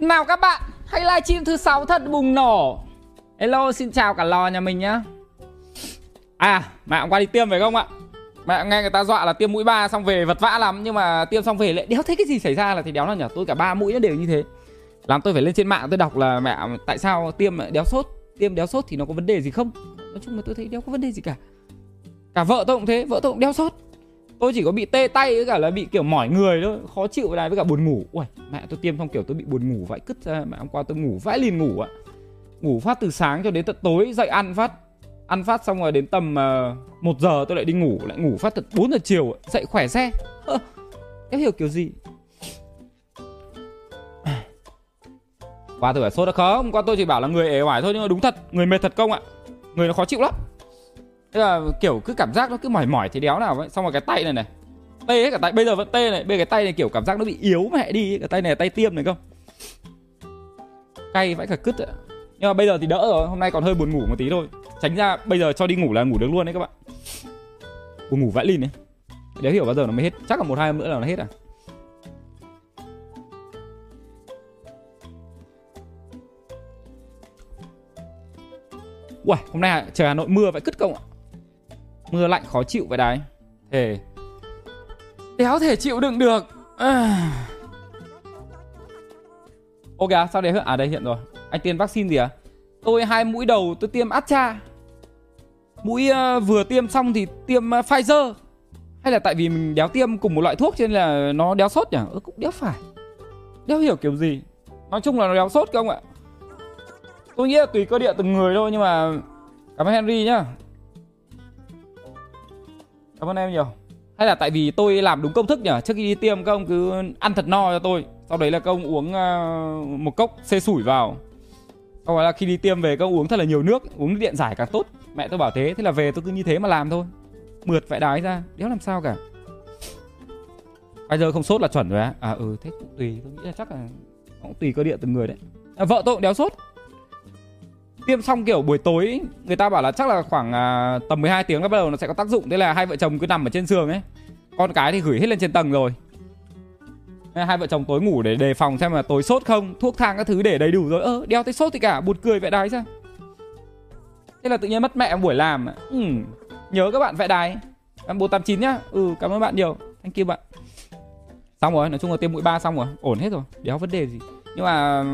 Nào các bạn, hãy livestream thứ sáu thật bùng nổ. Hello, xin chào cả lò nhà mình nhá. À, mẹ hôm qua đi tiêm phải không ạ? Mẹ nghe người ta dọa là tiêm mũi 3 xong về vật vã lắm nhưng mà tiêm xong về lại đéo thấy cái gì xảy ra là thì đéo nào nhỉ? Tôi cả ba mũi nó đều như thế. Làm tôi phải lên trên mạng tôi đọc là mẹ tại sao tiêm đéo sốt, tiêm đéo sốt thì nó có vấn đề gì không? Nói chung là tôi thấy đéo có vấn đề gì cả. Cả vợ tôi cũng thế, vợ tôi cũng đéo sốt. Tôi chỉ có bị tê tay với cả là bị kiểu mỏi người thôi, khó chịu này với cả buồn ngủ. Ui, mẹ tôi tiêm xong kiểu tôi bị buồn ngủ vãi cứt ra, mẹ hôm qua tôi ngủ vãi liền ngủ ạ. Ngủ phát từ sáng cho đến tận tối dậy ăn phát. Ăn phát xong rồi đến tầm ờ, uh, 1 giờ tôi lại đi ngủ lại ngủ phát tận 4 giờ chiều dậy khỏe xe. Em hiểu kiểu gì? Qua tôi phải sốt đã không? Qua tôi chỉ bảo là người ế hoài thôi nhưng mà đúng thật người mệt thật công ạ? Người nó khó chịu lắm. Thế là kiểu cứ cảm giác nó cứ mỏi mỏi thì đéo nào vậy xong rồi cái tay này này. Tê hết cả tay. Bây giờ vẫn tê này. Bây giờ cái tay này kiểu cảm giác nó bị yếu mẹ đi cái tay này là tay tiêm này không cay vãi cả cứt ạ. Nhưng mà bây giờ thì đỡ rồi. Hôm nay còn hơi buồn ngủ một tí thôi. Tránh ra bây giờ cho đi ngủ là ngủ được luôn đấy các bạn. Buồn ngủ vãi lìn đấy. Đéo hiểu bao giờ nó mới hết. Chắc là một hai hôm nữa là nó hết à? Uầy, hôm nay à, trời Hà Nội mưa vậy cứt công ạ? Mưa lạnh khó chịu vậy đấy. Thề. Đéo thể chịu đựng được. À. Ô kìa, sao đấy À đây hiện rồi. Anh tiêm vaccine gì à? Tôi hai mũi đầu tôi tiêm Astra Mũi uh, vừa tiêm xong thì tiêm uh, Pfizer. Hay là tại vì mình đéo tiêm cùng một loại thuốc cho nên là nó đéo sốt nhỉ? Ừ, Cũng đéo phải. Đéo hiểu kiểu gì? Nói chung là nó đéo sốt không ạ. Tôi nghĩ là tùy cơ địa từng người thôi nhưng mà Cảm ơn Henry nhá. Cảm ơn em nhiều. Hay là tại vì tôi làm đúng công thức nhỉ? Trước khi đi tiêm các ông cứ ăn thật no cho tôi. Sau đấy là các ông uống uh, một cốc xê sủi vào. Sau đó là khi đi tiêm về các ông uống thật là nhiều nước Uống điện giải càng tốt. Mẹ tôi bảo thế Thế là về tôi cứ như thế mà làm thôi. Mượt vẽ đái ra Đéo làm sao cả. Bây giờ không sốt là chuẩn rồi á. À ừ thế cũng tùy Tôi nghĩ là chắc là Cũng tùy cơ địa từng người đấy. À, Vợ tôi cũng đéo sốt tiêm xong kiểu buổi tối người ta bảo là chắc là khoảng à, tầm 12 tiếng nó bắt đầu nó sẽ có tác dụng. Thế là hai vợ chồng cứ nằm ở trên giường ấy. Con cái thì gửi hết lên trên tầng rồi. Hai vợ chồng tối ngủ để đề phòng xem là tối sốt không thuốc thang các thứ để đầy đủ rồi. Ơ đeo tới sốt thì cả buồn cười vẽ đái sao? Thế là tự nhiên mất mẹ buổi làm. Ừ, nhớ các bạn vẽ đái. Em bốn tám chín nhá. Ừ cảm ơn bạn nhiều. Thank you bạn. Xong rồi nói chung là tiêm mũi ba xong rồi. Ổn hết rồi đéo vấn đề gì. Nhưng mà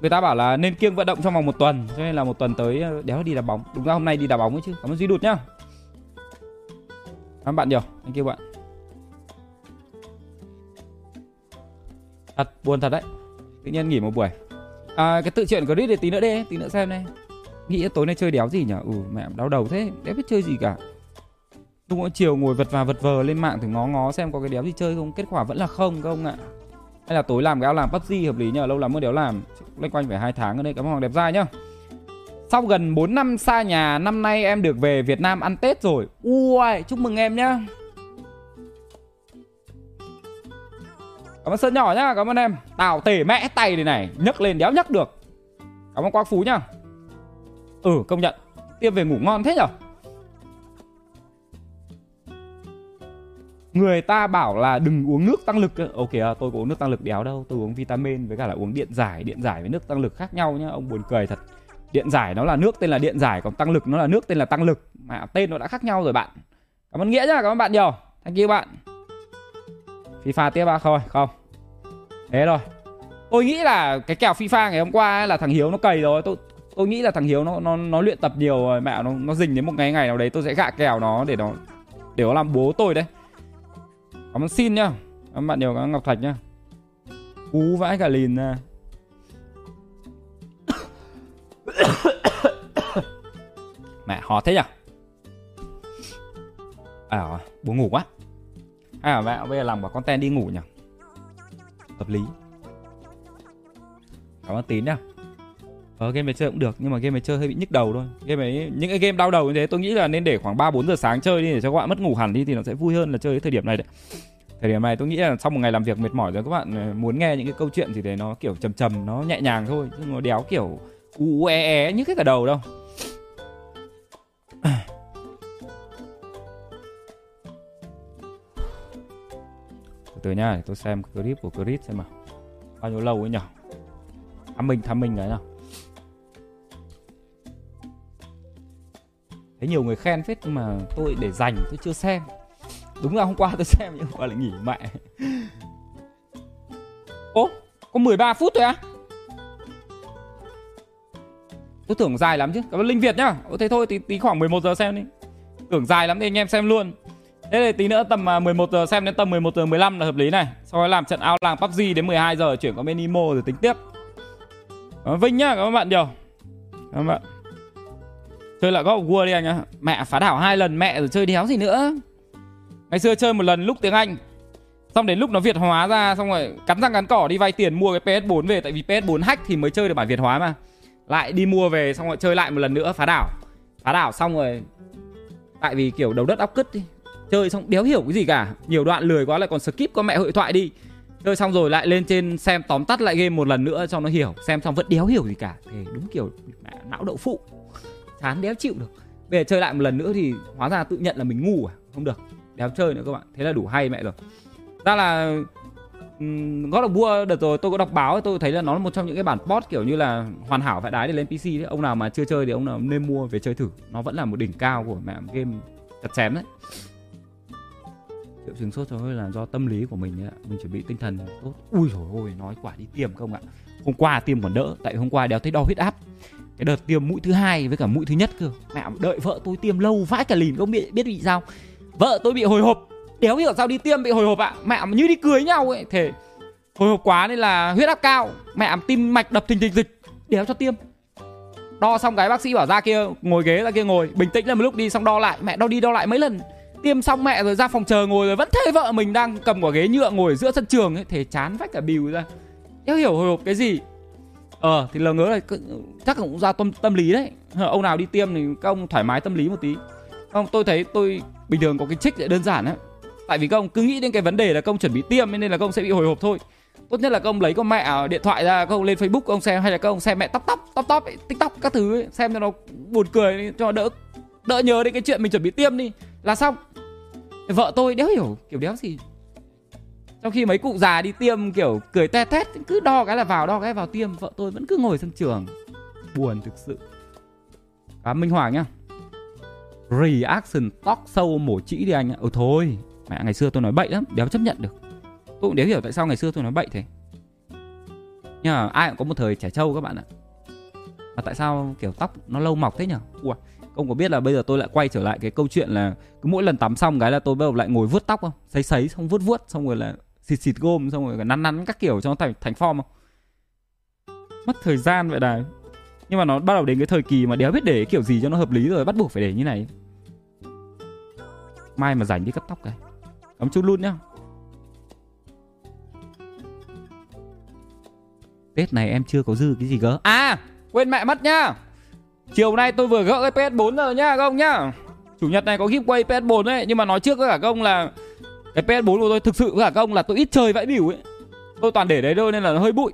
người ta bảo là nên kiêng vận động trong vòng một tuần cho nên là một tuần tới ờ, đéo đi đá bóng. Đúng ra hôm nay đi đá bóng ấy chứ. Cảm ơn duy đụt nhá. Cảm ơn bạn nhiều. Anh kêu bạn. Thật buồn thật đấy. Tự nhiên nghỉ một buổi. À, cái tự chuyện của Rít để tí nữa đi tí nữa xem này nghĩ tối nay chơi đéo gì nhở? ừ mẹ đau đầu thế đéo biết chơi gì cả. Lúc mỗi chiều ngồi vật và vật vờ lên mạng thử ngó ngó xem có cái đéo gì chơi không? Kết quả vẫn là không các ông ạ hay là tối làm cái áo làm PUBG hợp lý nhờ, lâu lắm mới đéo làm. Loanh quanh phải hai tháng ở đây cảm ơn hoàng đẹp dai nhá. Sau gần 4 năm xa nhà, năm nay em được về Việt Nam ăn Tết rồi. Ui chúc mừng em nhá. Cảm ơn sơn nhỏ nhá, cảm ơn em. Tào tể mẽ tay này này, nhấc lên đéo nhấc được. Cảm ơn quang phú nhá. Ừ công nhận. Tiêm về ngủ ngon thế nhở? Người ta bảo là đừng uống nước tăng lực ok tôi có uống nước tăng lực đéo đâu. Tôi uống vitamin với cả là uống điện giải điện giải với nước tăng lực khác nhau nhá. Ông buồn cười thật. Điện giải nó là nước tên là điện giải, còn tăng lực nó là nước tên là tăng lực. Mà tên nó đã khác nhau rồi bạn. Cảm ơn nghĩa nhá, cảm ơn bạn nhiều. Thank you bạn. FIFA tiếp à không không. Thế rồi tôi nghĩ là cái kèo FIFA ngày hôm qua là thằng Hiếu nó cầy rồi. Tôi tôi nghĩ là thằng Hiếu nó nó nó luyện tập nhiều rồi. Mẹ nó nó dình đến một ngày ngày nào đấy tôi sẽ gạ kèo nó để nó để nó làm bố tôi đấy. Cảm ơn xin nhá. Cảm ơn bạn nhiều, cảm ơn Ngọc Thạch nhá. Cú vãi cả lìn ra. Mẹ hò thế nhỉ À buồn ngủ quá. À mẹ bây giờ làm quả content đi ngủ nhỉ Hợp lý. Cảm ơn tín nhá. Ờ game này chơi cũng được nhưng mà game này chơi hơi bị nhức đầu thôi. Game ấy những cái game đau đầu như thế tôi nghĩ là nên để khoảng 3 4 giờ sáng chơi đi để cho các bạn mất ngủ hẳn đi thì nó sẽ vui hơn là chơi cái thời điểm này đấy. Thời điểm này tôi nghĩ là sau một ngày làm việc mệt mỏi rồi các bạn ờ, muốn nghe những cái câu chuyện gì đấy nó kiểu trầm trầm nó nhẹ nhàng thôi chứ nó đéo kiểu u e e như cái cả đầu đâu. Từ từ nha, tôi xem clip của Chris xem mà Bao nhiêu lâu ấy nhở Thăm mình, thăm mình đấy nào Thấy nhiều người khen phết nhưng mà tôi để dành tôi chưa xem. Đúng là hôm qua tôi xem nhưng mà lại nghỉ mẹ. Ô, có 13 phút thôi á? Tôi tưởng dài lắm chứ. Cảm ơn Linh Việt nhá. Ô, Thế thôi tí, tí khoảng 11 giờ xem đi. Tưởng dài lắm thì anh em xem luôn. Thế thì tí nữa tầm à, 11 giờ xem đến tầm 11 giờ 15 là hợp lý này. Sau đó làm trận ao làng PUBG đến 12 giờ chuyển qua bên Imo rồi tính tiếp. Cảm ơn Vinh nhá, cảm ơn bạn nhiều. Cảm ơn bạn. Chơi lại God of War đi anh nhá Mẹ phá đảo hai lần, mẹ rồi chơi đéo gì nữa. Ngày xưa chơi một lần lúc tiếng Anh. Xong đến lúc nó Việt hóa ra, Xong rồi cắn răng cắn cỏ đi vay tiền mua cái PS4 về, Tại vì PS4 hack thì mới chơi được bản Việt hóa mà. Lại đi mua về, xong rồi chơi lại một lần nữa, phá đảo. Phá đảo xong rồi, Tại vì kiểu đầu đất óc cứt đi. Chơi xong đéo hiểu cái gì cả. Nhiều đoạn lười quá lại còn skip qua mẹ hội thoại đi. Chơi xong rồi lại lên trên xem tóm tắt lại game một lần nữa cho nó hiểu. Xem xong vẫn đéo hiểu gì cả. Thì đúng kiểu não đậu phụ. Chán đéo chịu được Bây giờ chơi lại một lần nữa thì hóa ra tự nhận là mình ngu à Không được đéo chơi nữa các bạn Thế là đủ hay mẹ rồi Ra là God of War, đợt rồi tôi có đọc báo tôi thấy là nó là một trong những cái bản port kiểu như là hoàn hảo phải đái để lên PC đấy. Ông nào mà chưa chơi thì ông nào nên mua về chơi thử. Nó vẫn là một đỉnh cao của mẹ game chặt chém đấy. Triệu chứng sốt thôi là do tâm lý của mình ấy. Mình chuẩn bị tinh thần tốt. Ui rồi ôi, nói quả đi tiêm không ạ. Hôm qua tiêm còn đỡ tại hôm qua đéo thấy đo huyết áp. Cái đợt tiêm mũi thứ hai với cả mũi thứ nhất cơ. Mẹ đợi vợ tôi tiêm lâu vãi cả lìn, không biết biết bị sao. Vợ tôi bị hồi hộp. Đéo hiểu sao đi tiêm bị hồi hộp ạ. Mẹ như đi cưới nhau ấy. Thể hồi hộp quá nên là huyết áp cao. Mẹ tim mạch đập thình thịch dịch. Đéo cho tiêm. Đo xong cái bác sĩ bảo ra kia, ngồi ghế ra kia ngồi. Bình tĩnh là một lúc đi, xong đo lại. Mẹ đo đi đo lại mấy lần. Tiêm xong mẹ rồi ra phòng chờ ngồi rồi vẫn thấy vợ mình đang cầm quả ghế nhựa ngồi ở giữa sân trường ấy. Thể chán vách cả bìu ra. Đéo hiểu hồi hộp cái gì? Ờ thì lờ ngớ là chắc cũng ra tâm tâm lý đấy. Ông nào đi tiêm thì các ông thoải mái tâm lý một tí. Không tôi thấy tôi bình thường có cái trích để đơn giản á. Tại vì công cứ nghĩ đến cái vấn đề là công chuẩn bị tiêm nên là công sẽ bị hồi hộp thôi. Tốt nhất là công lấy con mẹ à, điện thoại ra công lên facebook ông xem hay là công xem mẹ tóc tóc tóc tóc tiktok các thứ ấy, xem cho nó buồn cười cho đỡ đỡ nhớ đến cái chuyện mình chuẩn bị tiêm đi. Là xong. Vợ tôi đéo hiểu kiểu đéo gì trong khi mấy cụ già đi tiêm kiểu cười te tét cứ đo cái là vào đo cái vào tiêm vợ tôi vẫn cứ ngồi sân trường. Buồn thực sự. À minh hoàng nhá. Reaction tóc sâu mổ chỉ đi anh ạ. Ừ thôi. Mẹ ngày xưa tôi nói bậy lắm đéo chấp nhận được. Tôi cũng đéo hiểu tại sao ngày xưa tôi nói bậy thế. Nhưng mà ai cũng có một thời trẻ trâu các bạn ạ. Mà tại sao kiểu tóc nó lâu mọc thế nhở? Ủa, ông có biết là bây giờ tôi lại quay trở lại cái câu chuyện là cứ mỗi lần tắm xong cái là tôi bắt đầu lại ngồi vuốt tóc không? Sấy sấy xong vuốt vuốt xong rồi là xịt xịt gôm, xong rồi nắn nắn các kiểu cho nó thành thành form không? Mất thời gian vậy này. Nhưng mà nó bắt đầu đến cái thời kỳ mà đéo biết để kiểu gì cho nó hợp lý rồi, bắt buộc phải để như này. Mai mà rảnh đi cắt tóc cái. Cắm chút luôn nhá. Tết này em chưa có dư cái gì cơ. À quên mẹ mất nhá. Chiều nay tôi vừa gỡ cái PS4 rồi nhá, các ông nhá. Chủ nhật này có giveaway PS4 ấy, Nhưng mà nói trước với cả các ông là cái PS4 của tôi thực sự với cả các ông là tôi ít chơi vãi bỉu ấy. Tôi toàn để đấy thôi nên là nó hơi bụi.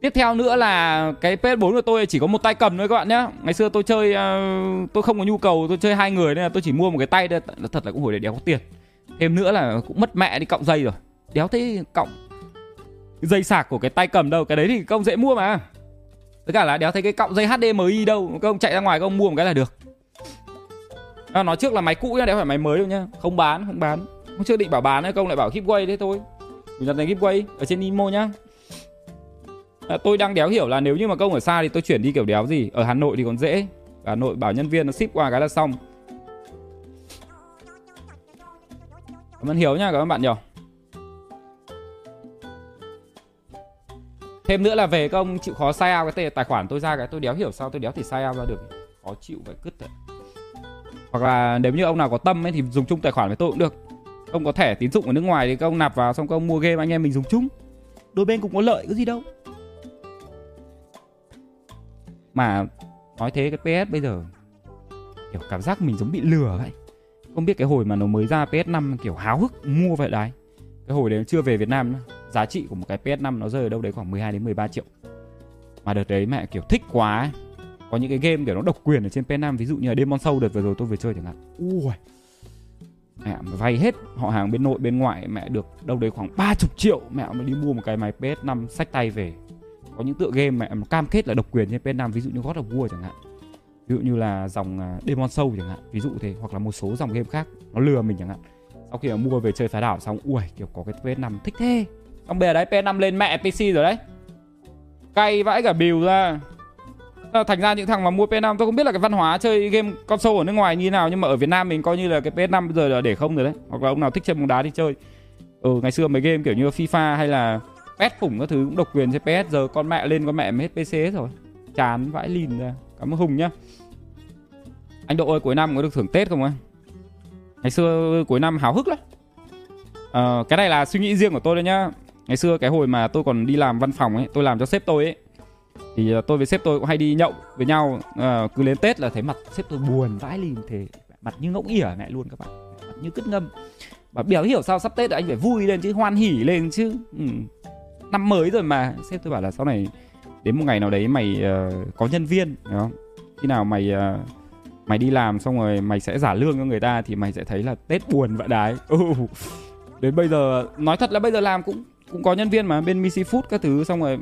Tiếp theo nữa là cái PS4 của tôi chỉ có một tay cầm thôi các bạn nhé Ngày xưa tôi chơi uh, tôi không có nhu cầu tôi chơi hai người nên là tôi chỉ mua một cái tay thôi. Thật là cũng hồi để đéo có tiền. Thêm nữa là cũng mất mẹ đi cọng dây rồi. Đéo thấy cọng. Dây sạc của cái tay cầm đâu Cái đấy thì công dễ mua mà. Tất cả là đéo thấy cái cọng dây HDMI đâu Các ông chạy ra ngoài các ông mua một cái là được. À, Nói trước là máy cũ nhá Đéo phải máy mới đâu nhá. Không bán không bán. Không chưa định bảo bán hay công lại bảo giveaway thế thôi. Mình đặt này giveaway ở trên Imo nhá. À, Tôi đang đéo hiểu là nếu như mà công ở xa thì tôi chuyển đi kiểu đéo gì. Ở Hà Nội thì còn dễ. Hà Nội bảo nhân viên nó ship qua cái là xong. Cảm ơn Hiếu nha các bạn bạn nhiều Thêm nữa là về công chịu khó sai out cái tài khoản tôi ra cái tôi đéo hiểu sao tôi đéo thì sai out ra được. Khó chịu vậy cứt đấy Hoặc là nếu như ông nào có tâm ấy thì dùng chung tài khoản với tôi cũng được. Ông có thẻ tín dụng ở nước ngoài thì các ông nạp vào xong các ông mua game, anh em mình dùng chung. Đôi bên cũng có lợi, có gì đâu. Mà nói thế cái PS bây giờ, Kiểu cảm giác mình giống bị lừa vậy không biết cái hồi mà nó mới ra PS5 kiểu háo hức mua vậy đấy. Cái hồi đấy chưa về Việt Nam nữa. giá trị của một cái PS5 nó rơi ở đâu đấy khoảng 12 đến 13 triệu. Mà đợt đấy mẹ kiểu thích quá ấy. có những cái game kiểu nó độc quyền ở trên PS5 ví dụ như là Demon Soul đợt vừa rồi tôi vừa chơi chẳng hạn. Ui mẹ vay hết, họ hàng bên nội, bên ngoại, mẹ được đâu đấy khoảng 30 triệu, mẹ mới đi mua một cái máy PS5 sách tay về. Có những tựa game mẹ cam kết là độc quyền trên PS5 ví dụ như God of War chẳng hạn. Ví dụ như là dòng à, Demon Soul chẳng hạn, ví dụ thế, hoặc là một số dòng game khác, nó lừa mình chẳng hạn. Sau khi mà mua về chơi phá đảo xong, ui, kiểu có cái PS5 thích thế. Xong bây giờ đấy PS5 lên mẹ PC rồi đấy. Cay vãi cả bìu ra. Ờ, thành ra những thằng mà mua PS5 tôi không biết là cái văn hóa chơi game console ở nước ngoài như thế nào nhưng mà ở Việt Nam mình coi như là cái PS5 bây giờ là để không rồi đấy. Hoặc là ông nào thích chơi bóng đá thì chơi. Ừ ngày xưa mấy game kiểu như FIFA hay là PS phủng các thứ cũng độc quyền trên PS giờ con mẹ lên con mẹ mới hết PC hết rồi. Chán vãi lìn ra. Cảm ơn hùng nhá. Anh độ ơi cuối năm có được thưởng tết không anh? Ngày xưa cuối năm háo hức lắm. À, cái này là suy nghĩ riêng của tôi đấy nhá. Ngày xưa cái hồi mà tôi còn đi làm văn phòng ấy tôi làm cho sếp tôi ấy thì ờ, tôi với sếp tôi cũng hay đi nhậu với nhau à, cứ đến tết là thấy mặt sếp tôi buồn vãi lìm thế. Mặt như ngỗng ỉa mẹ luôn các bạn. Mặt như cứt ngâm. Và biểu hiểu sao sắp tết là anh phải vui lên chứ hoan hỉ lên chứ. Ừ. năm mới rồi mà sếp tôi bảo là sau này đến một ngày nào đấy mày uh, có nhân viên đúng không? Khi nào mày uh, mày đi làm xong rồi mày sẽ giả lương cho người ta thì mày sẽ thấy là tết buồn vậy đấy ừ. đến bây giờ nói thật là bây giờ làm cũng cũng có nhân viên mà bên Missy Food các thứ xong rồi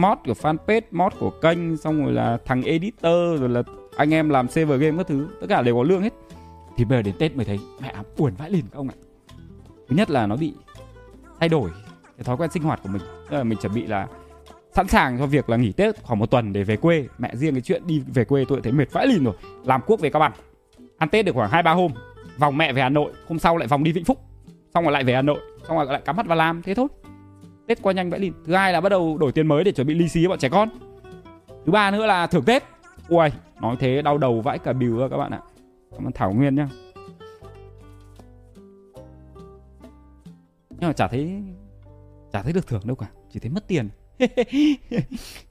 mod của fanpage, mod của kênh, xong rồi là thằng editor, rồi là anh em làm server game các thứ, tất cả đều có lương hết. Thì bây giờ đến tết mới thấy mẹ buồn vãi lìn các ông ạ. Thứ nhất là nó bị thay đổi cái thói quen sinh hoạt của mình. Tức là mình chuẩn bị là sẵn sàng cho việc là nghỉ tết khoảng một tuần để về quê. Mẹ riêng cái chuyện đi về quê tôi thấy mệt vãi lìn rồi. Làm cuốc về các bạn ăn tết được khoảng hai ba hôm, vòng mẹ về hà nội, hôm sau lại vòng đi vĩnh phúc, xong rồi lại về hà nội, xong rồi lại cắm mắt vào làm, thế thôi tết qua nhanh vãi lìn. Thứ hai là bắt đầu đổi tiền mới để chuẩn bị ly xí bọn trẻ con. Thứ ba nữa là thưởng tết. Ui nói thế đau đầu vãi cả bìu ra các bạn ạ. Cảm ơn thảo nguyên nhá. Nhưng mà chả thấy chả thấy được thưởng đâu cả chỉ thấy mất tiền.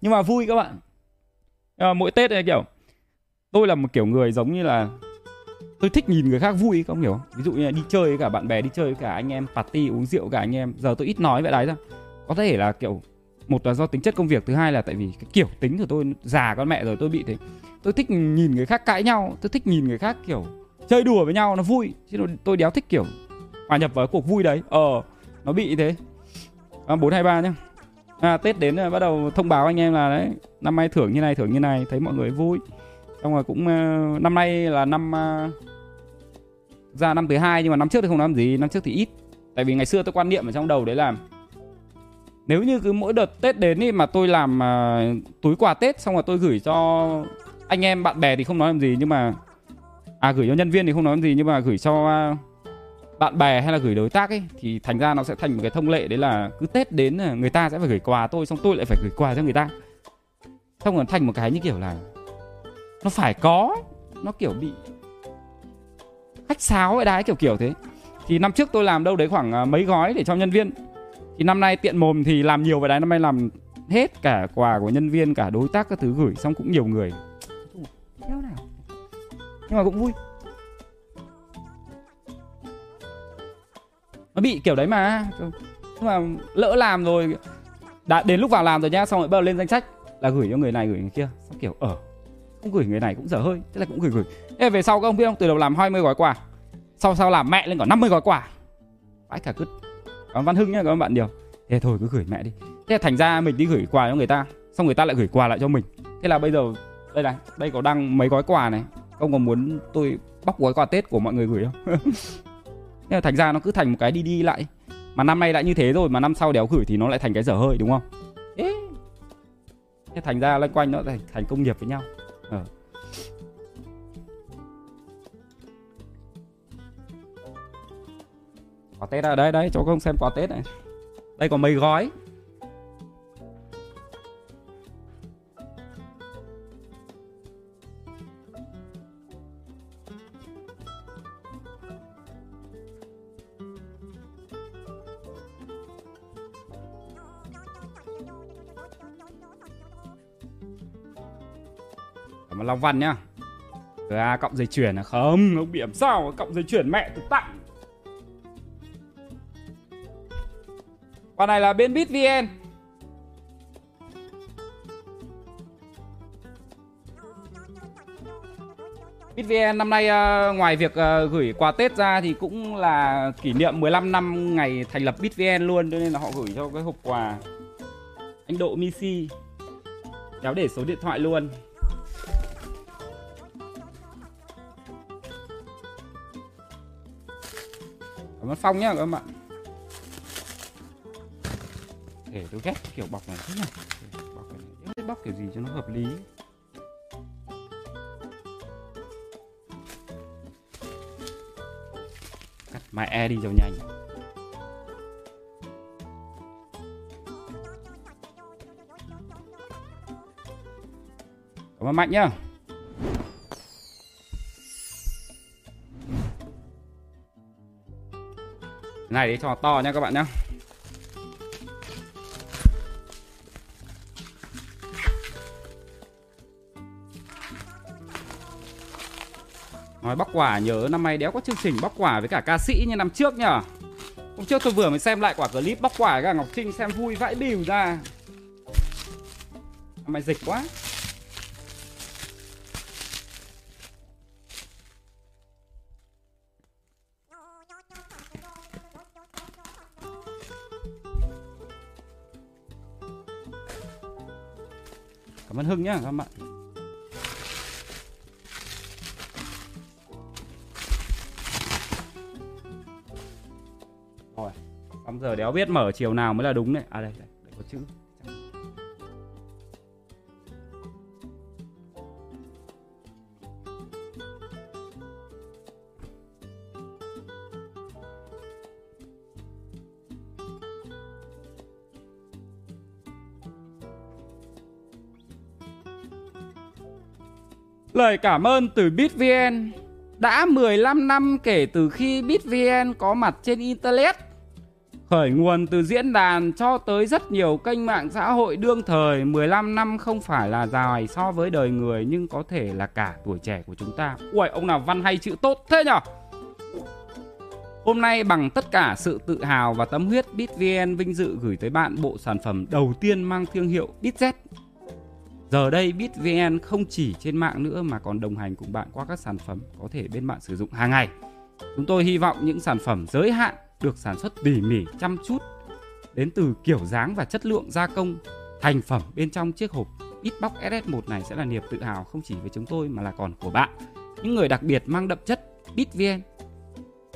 Nhưng mà vui các bạn. À, mỗi tết này kiểu tôi là một kiểu người giống như là tôi thích nhìn người khác vui không hiểu không? Ví dụ như là đi chơi với cả bạn bè đi chơi với cả anh em party uống rượu với cả anh em. Giờ tôi ít nói vậy đấy ra có thể là kiểu một là do tính chất công việc thứ hai là tại vì cái kiểu tính của tôi già con mẹ rồi tôi bị thế. Tôi thích nhìn người khác cãi nhau tôi thích nhìn người khác kiểu chơi đùa với nhau nó vui. Chứ tôi đéo thích kiểu hòa nhập vào cuộc vui đấy. Ờ nó bị thế. À, bốn hai ba nhá. À, tết đến rồi bắt đầu thông báo anh em là đấy năm nay thưởng như này thưởng như này thấy mọi người vui. Xong rồi cũng uh, năm nay là năm uh, ra năm thứ hai nhưng mà năm trước thì không làm gì năm trước thì ít. Tại vì ngày xưa tôi quan niệm ở trong đầu đấy là nếu như cứ mỗi đợt tết đến đi mà tôi làm uh, túi quà tết xong rồi tôi gửi cho anh em bạn bè thì không nói làm gì nhưng mà à gửi cho nhân viên thì không nói làm gì nhưng mà gửi cho uh, bạn bè hay là gửi đối tác ấy thì thành ra nó sẽ thành một cái thông lệ đấy là cứ tết đến người ta sẽ phải gửi quà tôi xong tôi lại phải gửi quà cho người ta. Xong rồi thành một cái như kiểu là nó phải có nó kiểu bị khách sáo vậy đấy kiểu kiểu thế. Thì năm trước tôi làm đâu đấy khoảng à, mấy gói để cho nhân viên thì năm nay tiện mồm thì làm nhiều vậy đấy năm nay làm hết cả quà của nhân viên cả đối tác các thứ gửi xong cũng nhiều người. Theo nào. Nhưng mà cũng vui. Nó bị kiểu đấy mà. Nhưng mà lỡ làm rồi đã đến lúc vào làm rồi nhá xong rồi bắt đầu lên danh sách là gửi cho người này gửi người kia. Xong kiểu ở không gửi người này cũng dở hơi thế là cũng gửi gửi. Thế về sau các ông biết không? Từ đầu làm 20 gói quà sau sau làm mẹ lên còn 50 gói quà. Vãi cả cứt còn văn hưng nhá các bạn nhiều. Thế thôi cứ gửi mẹ đi. Thế là thành ra mình đi gửi quà cho người ta xong người ta lại gửi quà lại cho mình. Thế là bây giờ đây này đây có đăng mấy gói quà này. Ông có muốn tôi bóc gói quà tết của mọi người gửi không Thế là thành ra nó cứ thành một cái đi đi lại. Mà năm nay đã như thế rồi mà năm sau đéo gửi thì nó lại thành cái dở hơi đúng không? Thế thành ra loanh quanh nó thành, thành công nghiệp với nhau. Quả Tết à đây đấy, chỗ không xem quả Tết này. Đây có mấy gói. Cảm ơn Long Văn nhá. À cộng dây chuyển à? Không Ông bị làm sao Cộng dây chuyển mẹ tôi tặng. Con này là bên BitVN BitVN năm nay ờ, ngoài việc ờ, gửi quà Tết ra thì cũng là kỷ niệm 15 năm ngày thành lập BitVN luôn, cho nên là họ gửi cho cái hộp quà. Anh Độ Misi. Kéo để số điện thoại luôn. Cảm ơn Phong nhá các bạn thể tôi ghét kiểu bọc này thế này. Bọc này biết bóc kiểu gì cho nó hợp lý. Cắt mẹ e đi cho nhanh. Cảm ơn Mạnh nhá. Này, để cho to nha các bạn nhá. Nói bóc quả nhớ năm nay đéo có chương trình bóc quả với cả ca sĩ như năm trước nhở Hôm trước tôi vừa mới xem lại quả clip bóc quả cả Ngọc Trinh xem vui vãi bìu ra. Năm nay dịch quá. Cảm ơn Hưng nhá các bạn. Xong giờ đéo biết mở chiều nào mới là đúng đấy. À đây, đây, đây có chữ. Lời cảm ơn từ BitVN Đã 15 năm kể từ khi BitVN có mặt trên Internet. Khởi nguồn từ diễn đàn cho tới rất nhiều kênh mạng xã hội đương thời. 15 năm không phải là dài so với đời người, nhưng có thể là cả tuổi trẻ của chúng ta. Ui ông nào văn hay chữ tốt thế nhở? Hôm nay bằng tất cả sự tự hào và tâm huyết BitVN vinh dự gửi tới bạn bộ sản phẩm đầu tiên mang thương hiệu BitZ Giờ đây BitVN không chỉ trên mạng nữa mà còn đồng hành cùng bạn qua các sản phẩm có thể bên bạn sử dụng hàng ngày. Chúng tôi hy vọng những sản phẩm giới hạn được sản xuất tỉ mỉ chăm chút đến từ kiểu dáng và chất lượng gia công thành phẩm bên trong chiếc hộp Bitbox SS1 này sẽ là niềm tự hào không chỉ với chúng tôi mà là còn của bạn, những người đặc biệt mang đậm chất BitVN.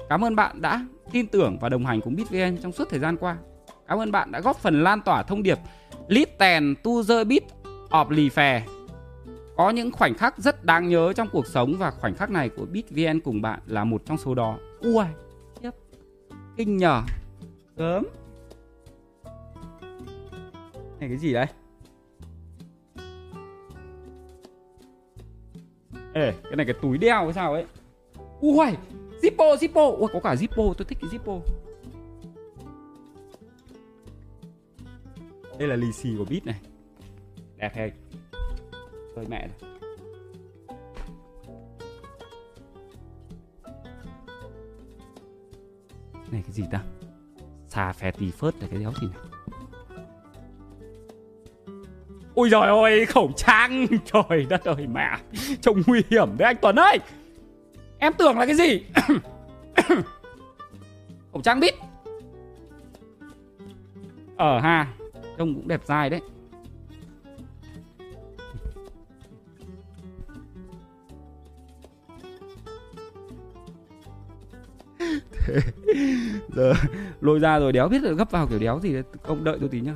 Cảm ơn bạn đã tin tưởng và đồng hành cùng BitVN trong suốt thời gian qua. Cảm ơn bạn đã góp phần lan tỏa thông điệp Listen to the Bit ọp lì phè có những khoảnh khắc rất đáng nhớ trong cuộc sống và khoảnh khắc này của BitVN cùng bạn là một trong số đó. Ui. Kinh nhở Gớm. Này cái gì đấy? Ê, cái này cái túi đeo hay sao ấy? Ui, Zippo, Zippo. Ui, có cả Zippo, tôi thích cái Zippo. Đây là lì xì của Bit này đẹp hay thôi mẹ này. Này, cái gì ta? Xà phè tì phớt là cái đéo gì này? Ôi giời ơi, khẩu trang. Trời đất ơi, mẹ. Trông nguy hiểm đấy, anh tuấn ơi. Em tưởng là cái gì? Khẩu trang bít. Ở ha, trông cũng đẹp dài đấy. Giờ lôi ra rồi đéo biết là gấp vào kiểu đéo gì ông đợi tôi tí nhá.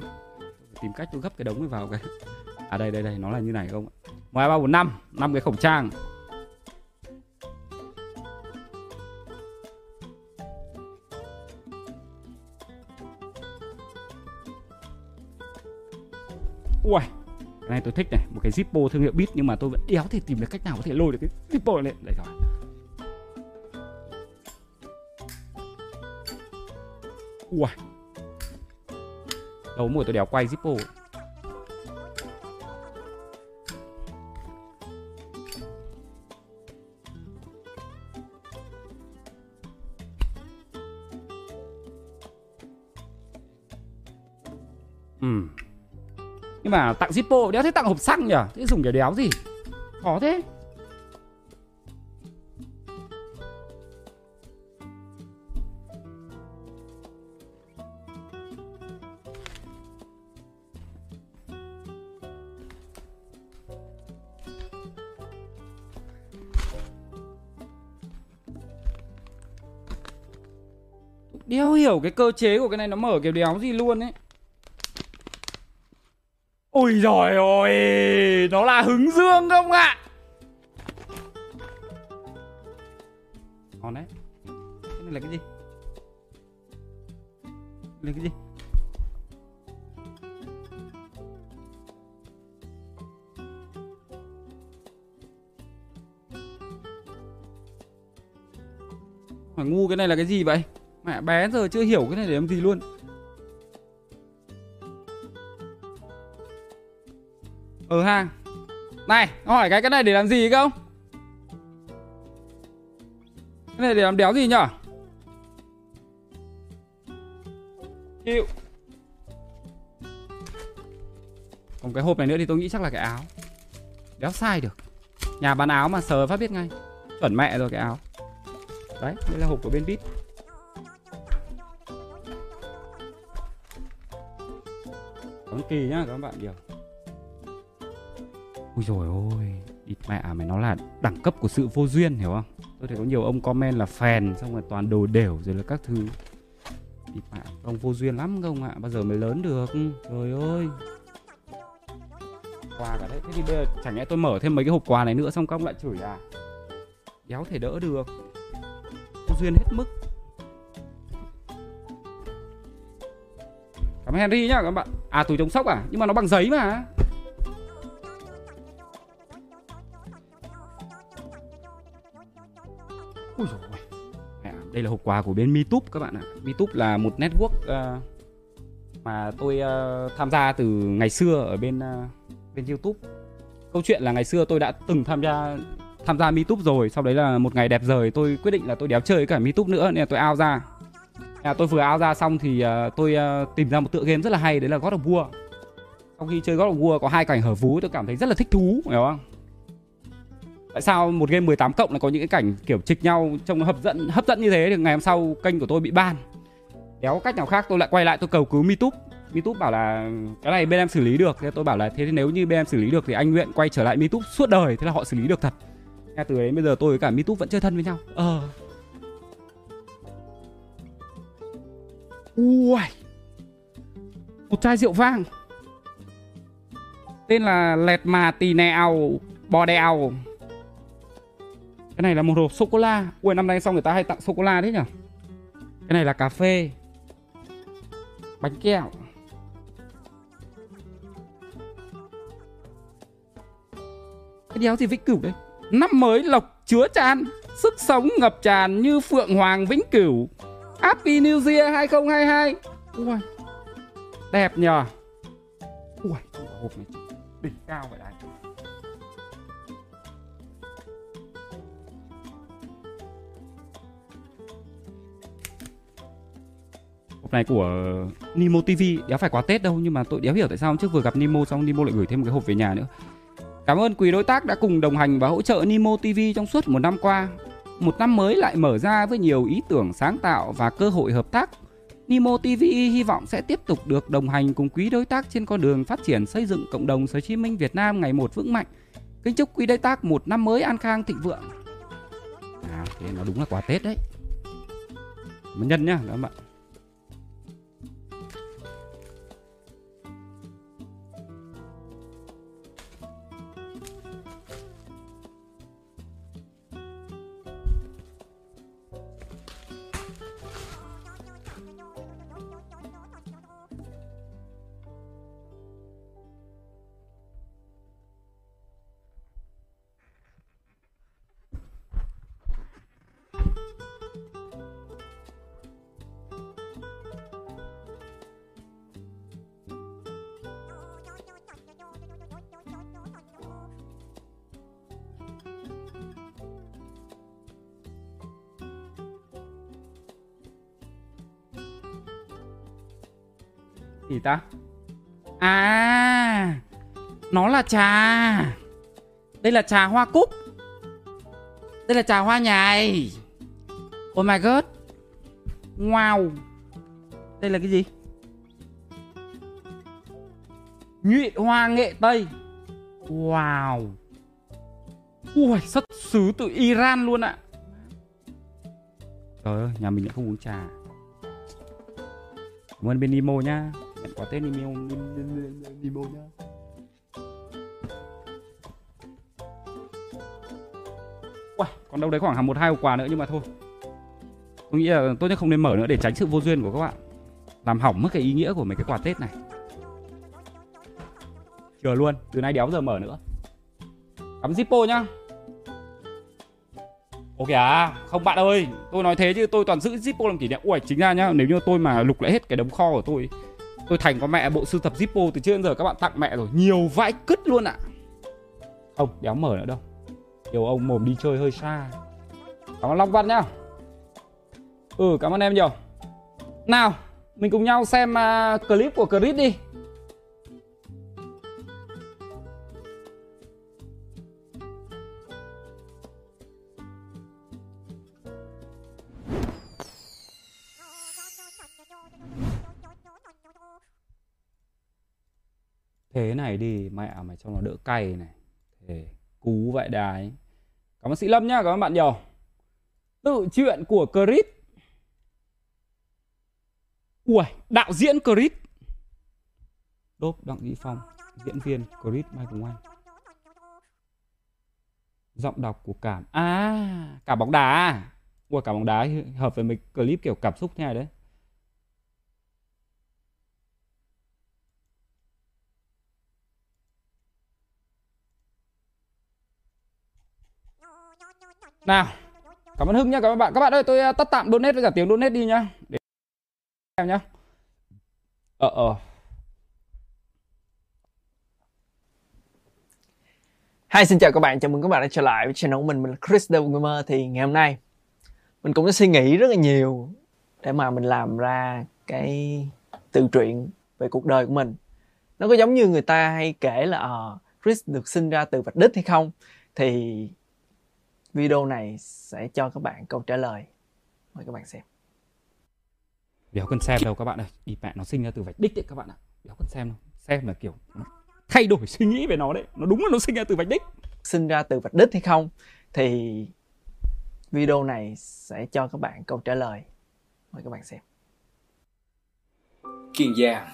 Tìm cách tôi gấp cái đống này vào cái. À đây đây đây nó là như này không ngoài ba bốn năm. Năm cái khẩu trang. Ui, cái này tôi thích này, một cái Zippo thương hiệu Beat nhưng mà tôi vẫn đéo thể tìm được cách nào có thể lôi được cái Zippo này lên. Đây rồi. Ui. Đầu mùa tôi đéo quay Zippo. Ừ. Nhưng mà tặng Zippo, đéo thấy tặng hộp xăng nhỉ? Thế dùng cái đéo gì? Khó thế. Đéo hiểu cái cơ chế của cái này nó mở kiểu đéo gì luôn ấy. Ôi giời ơi, Nó là hứng dương không ạ? Ngon đấy. Cái này là cái gì? Là cái gì? Mà ngu cái này là cái gì vậy? Mẹ bé giờ chưa hiểu cái này để làm gì luôn. Ở ha. Này hỏi cái cái này để làm gì không Cái này để làm đéo gì nhở? Chịu. Còn cái hộp này nữa thì tôi nghĩ chắc là cái áo. Đéo sai được. Nhà bán áo mà sờ phát biết ngay. Chuẩn mẹ rồi cái áo. Đấy, đây là hộp của bên Bit kỳ nhá các bạn kiểu Ui rồi ôi Địt mẹ à, mày nó là đẳng cấp của sự vô duyên, hiểu không? Tôi thấy có nhiều ông comment là phèn, Xong rồi toàn đồ đều, rồi là các thứ. Địt mẹ, ông vô duyên lắm không ạ? Bao giờ mới lớn được? Trời ơi. Quà cả đấy. Thế thì bây giờ chẳng lẽ tôi mở thêm mấy cái hộp quà này nữa Xong các ông lại chửi à? Đéo thể đỡ được. Vô duyên hết mức. Cảm ơn Henry nhá các bạn. À túi chống sốc à? Nhưng mà nó bằng giấy mà. Ui dồi ôi. Đây là hộp quà của bên MeTube các bạn ạ. MeTube là một network uh, Mà tôi uh, tham gia từ ngày xưa Ở bên uh, bên YouTube. Câu chuyện là ngày xưa tôi đã từng tham gia tham gia MeTube rồi. Sau đấy là một ngày đẹp rời tôi quyết định là tôi đéo chơi với cả MeTube nữa Nên là tôi out ra à, Tôi vừa ao ra xong thì uh, tôi uh, tìm ra một tựa game rất là hay Đấy là God of War Sau khi chơi God of War có hai cảnh hở vú tôi cảm thấy rất là thích thú Hiểu không? Tại sao một game 18 cộng lại có những cái cảnh kiểu trịch nhau trông nó hấp dẫn hấp dẫn như thế thì ngày hôm sau kênh của tôi bị ban. Đéo cách nào khác tôi lại quay lại tôi cầu cứu MeTube. MeTube bảo là cái này bên em xử lý được. Thế tôi bảo là thế thì nếu như bên em xử lý được thì anh nguyện quay trở lại MeTube suốt đời. Thế là họ xử lý được thật. Nghe từ đấy bây giờ tôi với cả MeTube vẫn chơi thân với nhau. Ờ. Ui. Một chai rượu vang. Tên là Lẹt Mà Tì Nèo Bò Đèo cái này là một hộp sô cô la ui, năm nay xong người ta hay tặng sô cô la đấy nhỉ? Cái này là cà phê, bánh kẹo. Cái đéo gì vĩnh cửu đấy năm mới lộc chứa tràn sức sống ngập tràn như phượng hoàng vĩnh cửu happy new year 2022 ui, đẹp nhờ. Ui, hộp này đỉnh cao vậy đấy Hộp này của Nemo TV Đéo phải quá Tết đâu, Nhưng mà tôi đéo hiểu tại sao trước vừa gặp Nemo Xong Nemo lại gửi thêm một cái hộp về nhà nữa. Cảm ơn quý đối tác đã cùng đồng hành và hỗ trợ Nemo TV trong suốt một năm qua. Một năm mới lại mở ra với nhiều ý tưởng sáng tạo và cơ hội hợp tác Nimo TV hy vọng sẽ tiếp tục được đồng hành cùng quý đối tác trên con đường phát triển xây dựng cộng đồng sở chí minh Việt Nam ngày một vững mạnh. Kính chúc quý đối tác một năm mới an khang thịnh vượng. À, thế nó đúng là quà Tết đấy. Mà nhân nhá các bạn. Gì ta? À nó là trà. Đây là trà hoa cúc. Đây là trà hoa nhài. Oh my god. Wow. Đây là cái gì? Nhụy hoa nghệ tây. Wow. Ui, xuất xứ từ iran luôn ạ. Trời ơi, nhà mình lại không uống trà. Cảm ơn bên imo nhá. Nhận quà Tết Nemo, Nemo nhá. Uầy, còn đâu đấy khoảng một hai hộp quà nữa nhưng mà thôi. Tôi nghĩ là tốt nhất không nên mở nữa để tránh sự vô duyên của các bạn. Làm hỏng mất cái ý nghĩa của mấy cái quà Tết này. Chờ luôn, từ nay đéo giờ mở nữa. Cắm Zippo nhá. Ok à, không bạn ơi Tôi nói thế chứ tôi toàn giữ Zippo làm kỷ niệm. Ui chính ra nhá, nếu như tôi mà lục lại hết cái đống kho của tôi Tôi thành có mẹ bộ sưu tập Zippo từ trước đến giờ các bạn tặng mẹ rồi. Nhiều vãi cứt luôn ạ. À. Không, đéo mở nữa đâu. Nhiều ông mồm đi chơi hơi xa. Cảm ơn Long Văn nhá. Ừ, cảm ơn em nhiều. Nào, mình cùng nhau xem uh, clip của Chris đi. Thế này đi, mẹ mày cho nó đỡ cay này. Thế, cú vậy đài cảm ơn sĩ lâm nhá, cảm ơn bạn nhiều. Tự chuyện của Chris. Ui đạo diễn Chris. Đốp đặng vĩ phong, diễn viên Chris mai cùng anh giọng đọc của cảm. À cả bóng đá. À ui cả bóng đá hợp với mấy clip kiểu cảm xúc thế này đấy. Nào Cảm ơn Hưng nhá các bạn. Các bạn ơi tôi à, tắt tạm donate với cả tiếng donate đi nhá. Để em nhá. Ờ ờ. Hi xin chào các bạn, chào mừng các bạn đã trở lại với channel của mình, mình là Chris The Gamer. Thì ngày hôm nay mình cũng đã suy nghĩ rất là nhiều để mà mình làm ra cái tự truyện về cuộc đời của mình. Nó có giống như người ta hay kể là uh, Chris được sinh ra từ vạch đích hay không? Thì video này sẽ cho các bạn câu trả lời. Mời các bạn xem. Đéo cần xem đâu các bạn ơi. Đi mẹ nó sinh ra từ vạch đích đấy các bạn ạ. Đéo cần xem đâu. Xem là kiểu thay đổi suy nghĩ về nó đấy. Nó đúng là nó sinh ra từ vạch đích. Sinh ra từ vạch đích hay không? Thì video này sẽ cho các bạn câu trả lời. Mời các bạn xem. Kiên Giang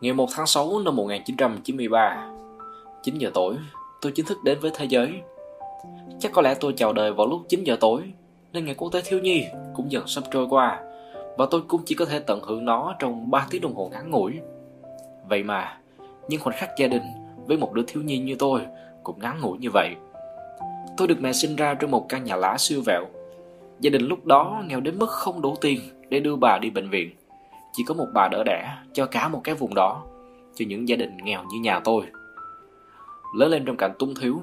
Ngày 1 tháng 6 năm 1993 9 giờ tối tôi chính thức đến với thế giới Chắc có lẽ tôi chào đời vào lúc 9 giờ tối, nên ngày quốc tế thiếu nhi cũng dần sắp trôi qua, và tôi cũng chỉ có thể tận hưởng nó trong 3 tiếng đồng hồ ngắn ngủi. Vậy mà, những khoảnh khắc gia đình với một đứa thiếu nhi như tôi cũng ngắn ngủi như vậy. Tôi được mẹ sinh ra trong một căn nhà lá siêu vẹo. Gia đình lúc đó nghèo đến mức không đủ tiền để đưa bà đi bệnh viện. Chỉ có một bà đỡ đẻ cho cả một cái vùng đó, cho những gia đình nghèo như nhà tôi. Lớn lên trong cảnh túng thiếu,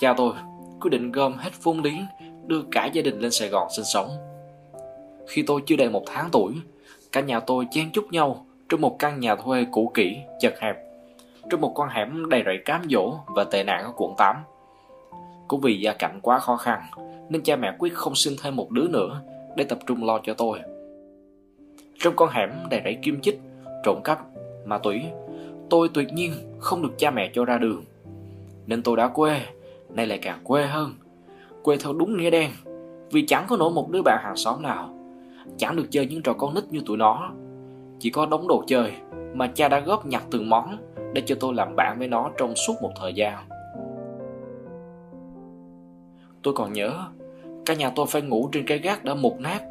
cha tôi quyết định gom hết vốn liếng đưa cả gia đình lên Sài Gòn sinh sống. Khi tôi chưa đầy một tháng tuổi, cả nhà tôi chen chúc nhau trong một căn nhà thuê cũ kỹ, chật hẹp, trong một con hẻm đầy rẫy cám dỗ và tệ nạn ở quận 8. Cũng vì gia cảnh quá khó khăn, nên cha mẹ quyết không sinh thêm một đứa nữa để tập trung lo cho tôi. Trong con hẻm đầy rẫy kim chích, trộm cắp, ma túy, tôi tuyệt nhiên không được cha mẹ cho ra đường. Nên tôi đã quê nay lại càng quê hơn. Quê theo đúng nghĩa đen, vì chẳng có nổi một đứa bạn hàng xóm nào. Chẳng được chơi những trò con nít như tụi nó. Chỉ có đống đồ chơi mà cha đã góp nhặt từng món để cho tôi làm bạn với nó trong suốt một thời gian. Tôi còn nhớ, cả nhà tôi phải ngủ trên cái gác đã mục nát.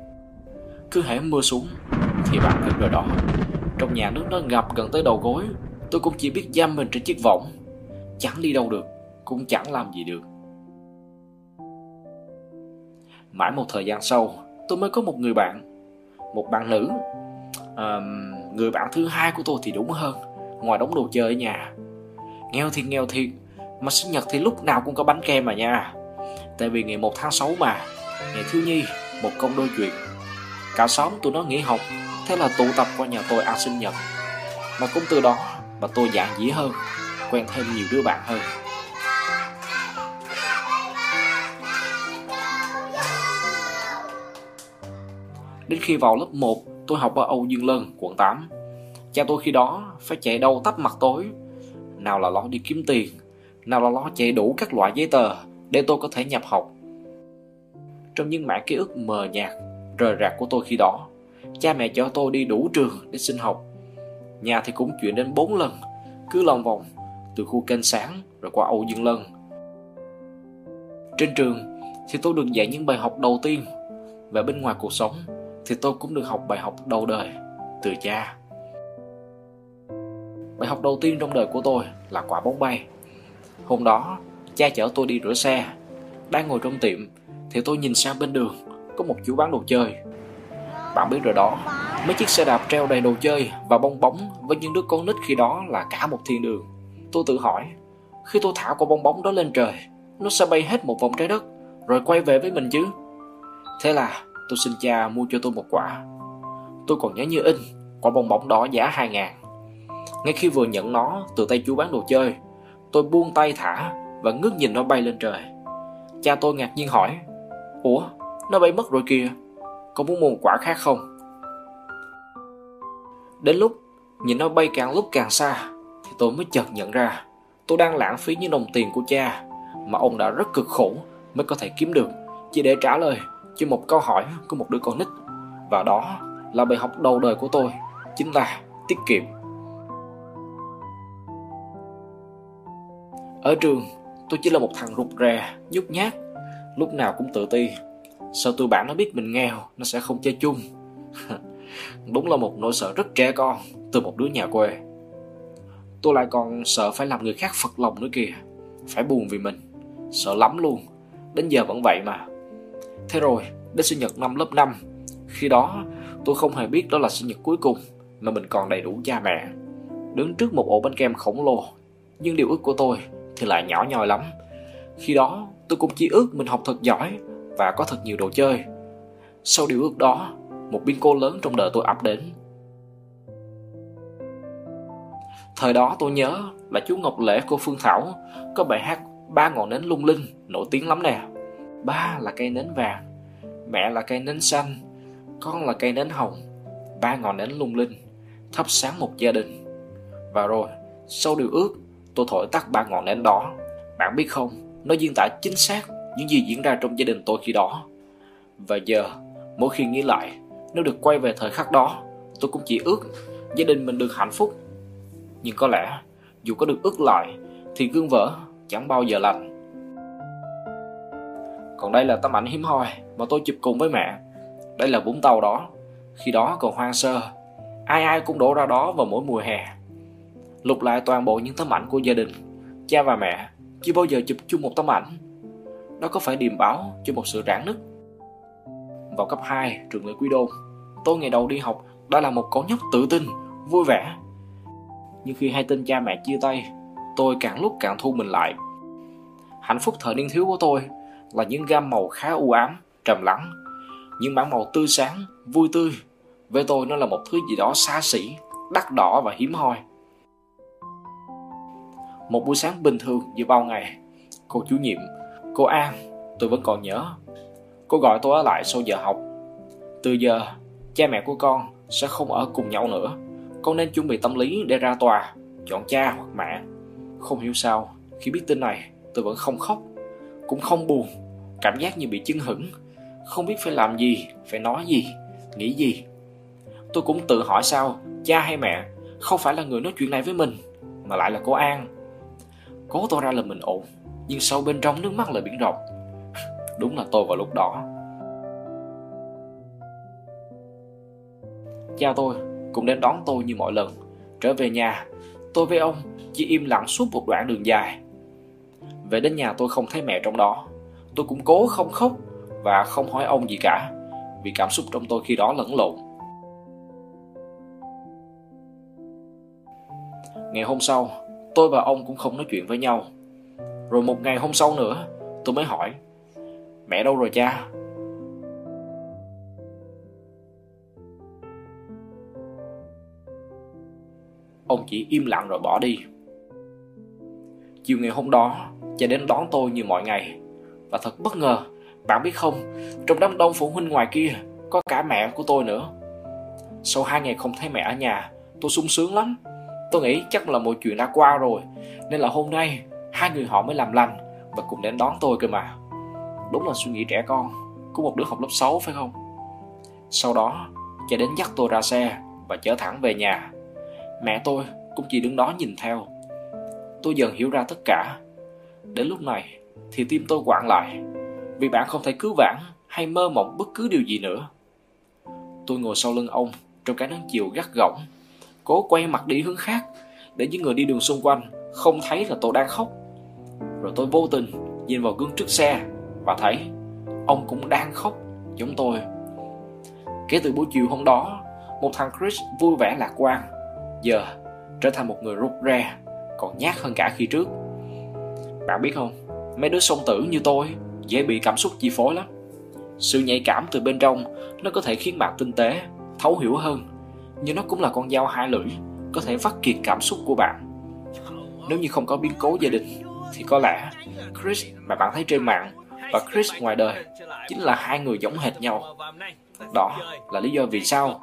Cứ hễ mưa xuống, thì bạn biết rồi đó. Trong nhà nước nó ngập gần tới đầu gối, tôi cũng chỉ biết giam mình trên chiếc võng. Chẳng đi đâu được cũng chẳng làm gì được. Mãi một thời gian sau tôi mới có một người bạn một bạn nữ. À, người bạn thứ hai của tôi thì đúng hơn ngoài đống đồ chơi ở nhà. Nghèo thì nghèo thiệt mà sinh nhật thì lúc nào cũng có bánh kem mà nha. Tại vì ngày 1 tháng 6 mà ngày thiếu nhi một công đôi chuyện. Cả xóm tụi nó nghỉ học thế là tụ tập qua nhà tôi ăn sinh nhật. Mà cũng từ đó mà tôi dạng dĩ hơn quen thêm nhiều đứa bạn hơn. Đến khi vào lớp 1, tôi học ở Âu Dương Lân, quận 8. Cha tôi khi đó phải chạy đâu tắp mặt tối. Nào là lo đi kiếm tiền, nào là lo chạy đủ các loại giấy tờ để tôi có thể nhập học. Trong những mảng ký ức mờ nhạt, rời rạc của tôi khi đó, cha mẹ cho tôi đi đủ trường để sinh học. Nhà thì cũng chuyển đến 4 lần, cứ lòng vòng, từ khu kênh sáng rồi qua Âu Dương Lân. Trên trường thì tôi được dạy những bài học đầu tiên về bên ngoài cuộc sống thì tôi cũng được học bài học đầu đời từ cha. Bài học đầu tiên trong đời của tôi là quả bóng bay. Hôm đó, cha chở tôi đi rửa xe. Đang ngồi trong tiệm thì tôi nhìn sang bên đường có một chú bán đồ chơi. Bạn biết rồi đó, mấy chiếc xe đạp treo đầy đồ chơi và bong bóng với những đứa con nít khi đó là cả một thiên đường. Tôi tự hỏi, khi tôi thả quả bong bóng đó lên trời, nó sẽ bay hết một vòng trái đất rồi quay về với mình chứ. Thế là tôi xin cha mua cho tôi một quả. Tôi còn nhớ như in, quả bong bóng đó giá 2 ngàn. Ngay khi vừa nhận nó từ tay chú bán đồ chơi, tôi buông tay thả và ngước nhìn nó bay lên trời. Cha tôi ngạc nhiên hỏi, Ủa, nó bay mất rồi kìa, có muốn mua một quả khác không? Đến lúc nhìn nó bay càng lúc càng xa, thì tôi mới chợt nhận ra tôi đang lãng phí những đồng tiền của cha mà ông đã rất cực khổ mới có thể kiếm được chỉ để trả lời chỉ một câu hỏi của một đứa con nít. Và đó là bài học đầu đời của tôi, chính là tiết kiệm. Ở trường, tôi chỉ là một thằng rụt rè, nhút nhát, lúc nào cũng tự ti. Sợ tụi bạn nó biết mình nghèo, nó sẽ không chơi chung. Đúng là một nỗi sợ rất trẻ con từ một đứa nhà quê. Tôi lại còn sợ phải làm người khác phật lòng nữa kìa. Phải buồn vì mình. Sợ lắm luôn. Đến giờ vẫn vậy mà. Thế rồi, đến sinh nhật năm lớp 5, khi đó tôi không hề biết đó là sinh nhật cuối cùng mà mình còn đầy đủ cha mẹ. Đứng trước một ổ bánh kem khổng lồ, nhưng điều ước của tôi thì lại nhỏ nhoi lắm. Khi đó tôi cũng chỉ ước mình học thật giỏi và có thật nhiều đồ chơi. Sau điều ước đó, một biến cố lớn trong đời tôi ập đến. Thời đó tôi nhớ là chú Ngọc Lễ cô Phương Thảo có bài hát Ba ngọn nến lung linh nổi tiếng lắm nè. Ba là cây nến vàng, mẹ là cây nến xanh, con là cây nến hồng. Ba ngọn nến lung linh, thắp sáng một gia đình. Và rồi, sau điều ước, tôi thổi tắt ba ngọn nến đó. Bạn biết không, nó diễn tả chính xác những gì diễn ra trong gia đình tôi khi đó. Và giờ, mỗi khi nghĩ lại, nếu được quay về thời khắc đó, tôi cũng chỉ ước gia đình mình được hạnh phúc. Nhưng có lẽ, dù có được ước lại, thì gương vỡ chẳng bao giờ lành. Còn đây là tấm ảnh hiếm hoi mà tôi chụp cùng với mẹ. Đây là Vũng Tàu đó, khi đó còn hoang sơ. Ai ai cũng đổ ra đó vào mỗi mùa hè. Lục lại toàn bộ những tấm ảnh của gia đình, cha và mẹ chưa bao giờ chụp chung một tấm ảnh. Đó có phải điềm báo cho một sự rạn nứt. Vào cấp 2, trường Lê Quý Đôn, tôi ngày đầu đi học đã là một cậu nhóc tự tin, vui vẻ. Nhưng khi hai tin cha mẹ chia tay, tôi càng lúc càng thu mình lại. Hạnh phúc thời niên thiếu của tôi là những gam màu khá u ám, trầm lắng. Những bản màu tươi sáng, vui tươi. Với tôi nó là một thứ gì đó xa xỉ, đắt đỏ và hiếm hoi. Một buổi sáng bình thường như bao ngày, cô chủ nhiệm, cô An, tôi vẫn còn nhớ. Cô gọi tôi ở lại sau giờ học. Từ giờ, cha mẹ của con sẽ không ở cùng nhau nữa. Con nên chuẩn bị tâm lý để ra tòa, chọn cha hoặc mẹ. Không hiểu sao, khi biết tin này, tôi vẫn không khóc cũng không buồn, cảm giác như bị chưng hửng. Không biết phải làm gì, phải nói gì, nghĩ gì. Tôi cũng tự hỏi sao, cha hay mẹ không phải là người nói chuyện này với mình, mà lại là cô an. Cố tôi ra là mình ổn nhưng sâu bên trong nước mắt là biển rộng. Đúng là tôi vào lúc đó. Cha tôi cũng đến đón tôi như mọi lần. Trở về nhà, tôi với ông chỉ im lặng suốt một đoạn đường dài về đến nhà tôi không thấy mẹ trong đó. Tôi cũng cố không khóc Và không hỏi ông gì cả, Vì cảm xúc trong tôi khi đó lẫn lộn. Ngày hôm sau, Tôi và ông cũng không nói chuyện với nhau. Rồi một ngày hôm sau nữa, Tôi mới hỏi, Mẹ đâu rồi cha? Ông chỉ im lặng rồi bỏ đi. Chiều ngày hôm đó và đến đón tôi như mọi ngày Và thật bất ngờ, Bạn biết không, Trong đám đông phụ huynh ngoài kia Có cả mẹ của tôi nữa Sau hai ngày không thấy mẹ ở nhà, Tôi sung sướng lắm Tôi nghĩ chắc là mọi chuyện đã qua rồi, Nên là hôm nay Hai người họ mới làm lành Và cùng đến đón tôi cơ mà Đúng là suy nghĩ trẻ con Của một đứa học lớp 6 phải không Sau đó, cha đến dắt tôi ra xe và chở thẳng về nhà. Mẹ tôi cũng chỉ đứng đó nhìn theo. Tôi dần hiểu ra tất cả. Đến lúc này thì tim tôi quặn lại vì bạn không thể cứu vãn hay mơ mộng bất cứ điều gì nữa. Tôi ngồi sau lưng ông trong cái nắng chiều gắt gỏng, cố quay mặt đi hướng khác để những người đi đường xung quanh không thấy là tôi đang khóc. Rồi tôi vô tình nhìn vào gương trước xe và thấy ông cũng đang khóc giống tôi. Kể từ buổi chiều hôm đó, một thằng Chris vui vẻ lạc quan, giờ trở thành một người rụt rè, còn nhát hơn cả khi trước. Bạn biết không, mấy đứa song tử như tôi dễ bị cảm xúc chi phối lắm. Sự nhạy cảm từ bên trong nó có thể khiến bạn tinh tế, thấu hiểu hơn, nhưng nó cũng là con dao hai lưỡi, có thể vắt kiệt cảm xúc của bạn. Nếu như không có biến cố gia đình, thì có lẽ Chris mà bạn thấy trên mạng và Chris ngoài đời chính là hai người giống hệt nhau. Đó là lý do vì sao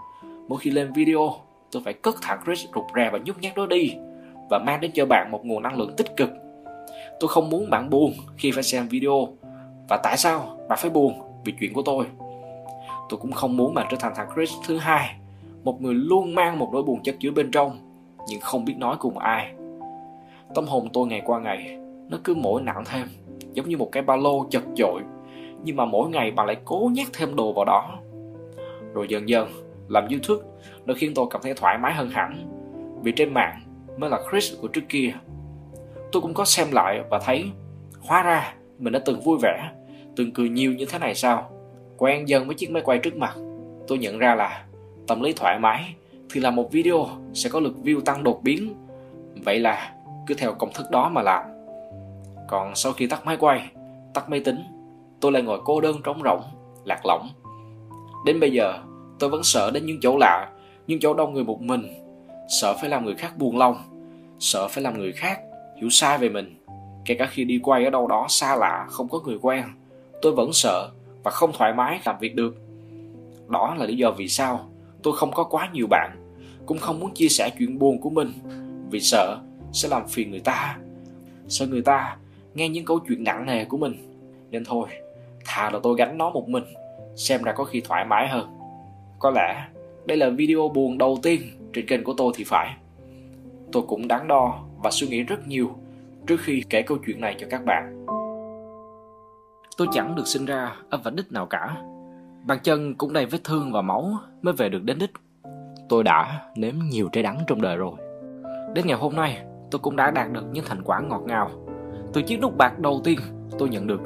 mỗi khi lên video tôi phải cất thẳng Chris rụt rè và nhút nhát đó đi và mang đến cho bạn một nguồn năng lượng tích cực. Tôi không muốn bạn buồn khi phải xem video và tại sao bạn phải buồn vì chuyện của tôi. Tôi cũng không muốn bạn trở thành thằng Chris thứ hai, một người luôn mang một nỗi buồn chất chứa bên trong nhưng không biết nói cùng ai. Tâm hồn tôi ngày qua ngày nó cứ mỗi nặng thêm giống như một cái ba lô chật chội nhưng mà mỗi ngày bạn lại cố nhét thêm đồ vào đó rồi dần dần làm youtube nó khiến tôi cảm thấy thoải mái hơn hẳn vì trên mạng mới là chris của trước kia tôi cũng có xem lại và thấy hóa ra mình đã từng vui vẻ, từng cười nhiều như thế này sao? Quen dần với chiếc máy quay trước mặt. Tôi nhận ra là tâm lý thoải mái thì là một video sẽ có lượt view tăng đột biến. Vậy là cứ theo công thức đó mà làm. Còn sau khi tắt máy quay, tắt máy tính, tôi lại ngồi cô đơn trống rỗng, lạc lõng. Đến bây giờ, tôi vẫn sợ đến những chỗ lạ, những chỗ đông người một mình. Sợ phải làm người khác buồn lòng, sợ phải làm người khác hiểu sai về mình. Kể cả khi đi quay ở đâu đó xa lạ, không có người quen, tôi vẫn sợ và không thoải mái làm việc được. Đó là lý do vì sao tôi không có quá nhiều bạn, cũng không muốn chia sẻ chuyện buồn của mình. Vì sợ sẽ làm phiền người ta, sợ người ta nghe những câu chuyện nặng nề của mình. Nên thôi, thà là tôi gánh nó một mình, xem ra có khi thoải mái hơn. Có lẽ đây là video buồn đầu tiên trên kênh của tôi thì phải. Tôi cũng đáng đo và suy nghĩ rất nhiều trước khi kể câu chuyện này cho các bạn. Tôi chẳng được sinh ra ở vạch đích nào cả. Bàn chân cũng đầy vết thương và máu mới về được đến đích. Tôi đã nếm nhiều trái đắng trong đời rồi. Đến ngày hôm nay tôi cũng đã đạt được những thành quả ngọt ngào. Từ chiếc nút bạc đầu tiên tôi nhận được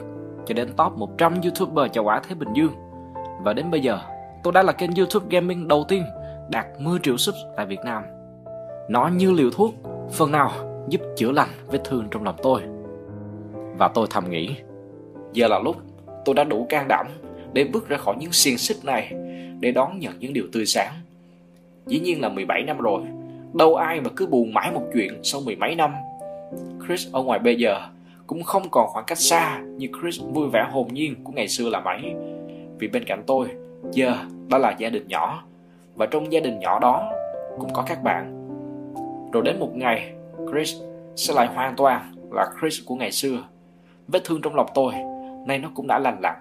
cho đến top 100 YouTuber chào quả thế Bình Dương. Và đến bây giờ, tôi đã là kênh YouTube gaming đầu tiên đạt 10 triệu subs tại Việt Nam. Nó như liều thuốc, phần nào giúp chữa lành vết thương trong lòng tôi. Và tôi thầm nghĩ, giờ là lúc tôi đã đủ can đảm để bước ra khỏi những xiềng xích này để đón nhận những điều tươi sáng. Dĩ nhiên là 17 năm rồi, đâu ai mà cứ buồn mãi một chuyện sau mười mấy năm. Chris ở ngoài bây giờ cũng không còn khoảng cách xa như Chris vui vẻ hồn nhiên của ngày xưa là mấy. Vì bên cạnh tôi, giờ đó là gia đình nhỏ. Và trong gia đình nhỏ đó cũng có các bạn. Rồi đến một ngày, Chris sẽ lại hoàn toàn là Chris của ngày xưa. Vết thương trong lòng tôi, nay nó cũng đã lành lặn.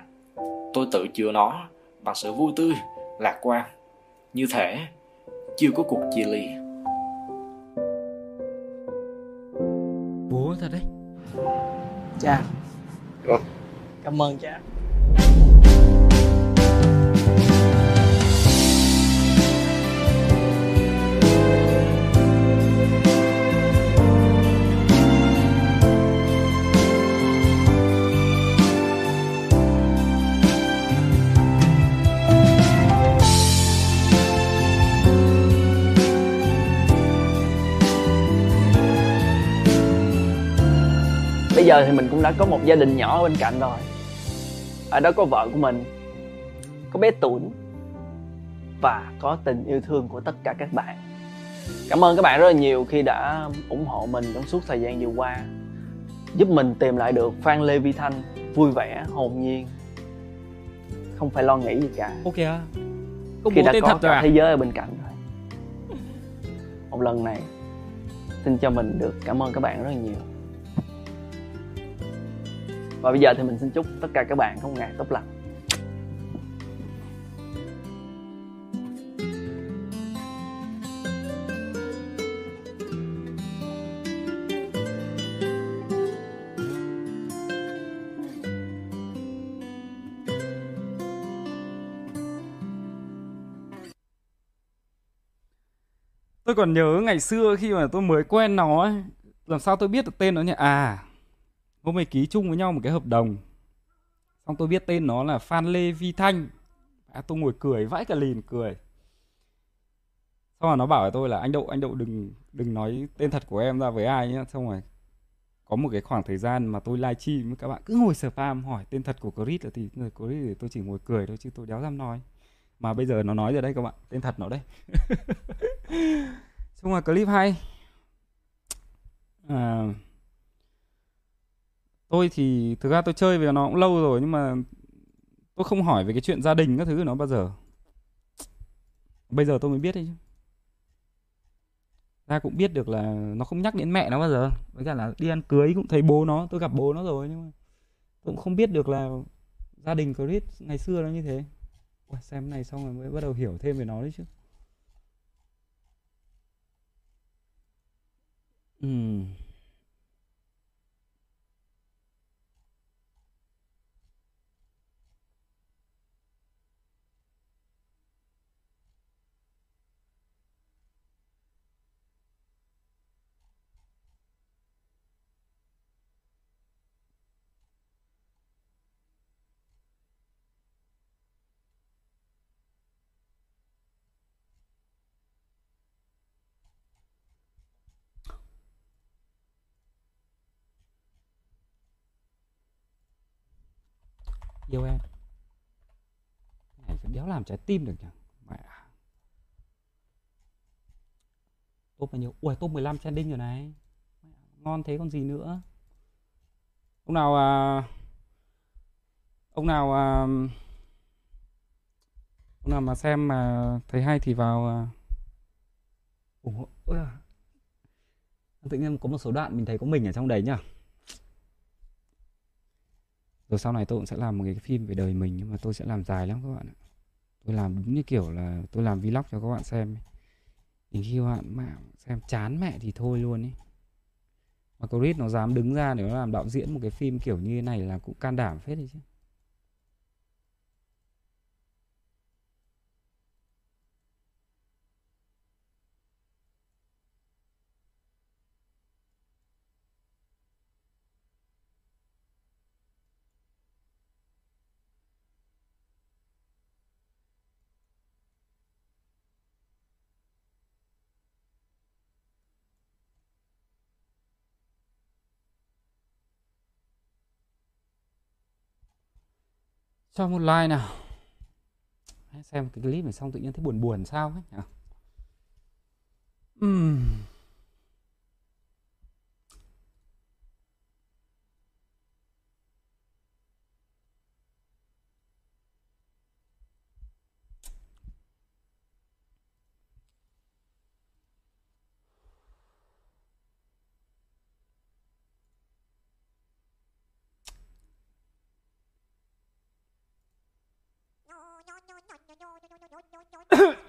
Tôi tự chữa nó bằng sự vui tươi, lạc quan. Như thể chưa có cuộc chia ly. Bố thật đấy cha cảm ơn cha giờ thì mình cũng đã có một gia đình nhỏ ở bên cạnh rồi. Ở đó có vợ của mình có bé tủn và có tình yêu thương của tất cả các bạn. Cảm ơn các bạn rất là nhiều khi đã ủng hộ mình trong suốt thời gian vừa qua giúp mình tìm lại được phan lê vi thanh vui vẻ hồn nhiên. Không phải lo nghĩ gì cả. Ok công khi đã có cả à? thế giới ở bên cạnh rồi. Một lần này xin cho mình được cảm ơn các bạn rất là nhiều và bây giờ thì mình xin chúc tất cả các bạn có một ngày tốt lành Tôi còn nhớ ngày xưa khi mà tôi mới quen nó ấy, làm sao tôi biết được tên nó nhỉ? À, hôm ấy ký chung với nhau một cái hợp đồng. Xong tôi biết tên nó là phan lê vi thanh. À, tôi ngồi cười vãi cả lìn cười. Xong rồi nó bảo với tôi là anh đậu anh đậu đừng đừng nói tên thật của em ra với ai nhá. Xong rồi có một cái khoảng thời gian mà tôi livestream với các bạn cứ ngồi spam hỏi tên thật của Chris thì người Chris thì tôi chỉ ngồi cười thôi chứ tôi đéo dám nói. Mà bây giờ nó nói rồi đây các bạn tên thật nó đây xong rồi clip hay. À, tôi thì thực ra tôi chơi về nó cũng lâu rồi nhưng mà tôi không hỏi về cái chuyện gia đình các thứ của nó bao giờ. Bây giờ tôi mới biết đấy chứ. Ra cũng biết được là nó không nhắc đến mẹ nó bao giờ. Với cả là đi ăn cưới cũng thấy bố nó tôi gặp bố nó rồi nhưng mà tôi cũng không biết được là gia đình Chris ngày xưa nó như thế. Ủa, xem này xong rồi mới bắt đầu hiểu thêm về nó đấy chứ. Ừ yêu em. Cái này đéo làm trái tim được nhỉ? Mẹ. Top bao nhiêu? Ui top 15 trending rồi này. Mẹ, ngon thế còn gì nữa? Ông nào à, ông nào à, ông nào mà xem mà thấy hay thì vào à, ủng hộ à. tự nhiên có một số đoạn mình thấy có mình ở trong đấy nhá rồi sau này tôi cũng sẽ làm một cái phim về đời mình, nhưng mà tôi sẽ làm dài lắm các bạn ạ. Tôi làm đúng như kiểu là tôi làm vlog cho các bạn xem ấy. đến khi các bạn mà xem chán mẹ thì thôi luôn ấy. Mà Chris nó dám đứng ra để nó làm đạo diễn một cái phim kiểu như thế này là cũng can đảm phết đấy chứ. Cho một like nào. Xem cái clip này xong tự nhiên thấy buồn buồn sao ấy. Nhỉ uhm.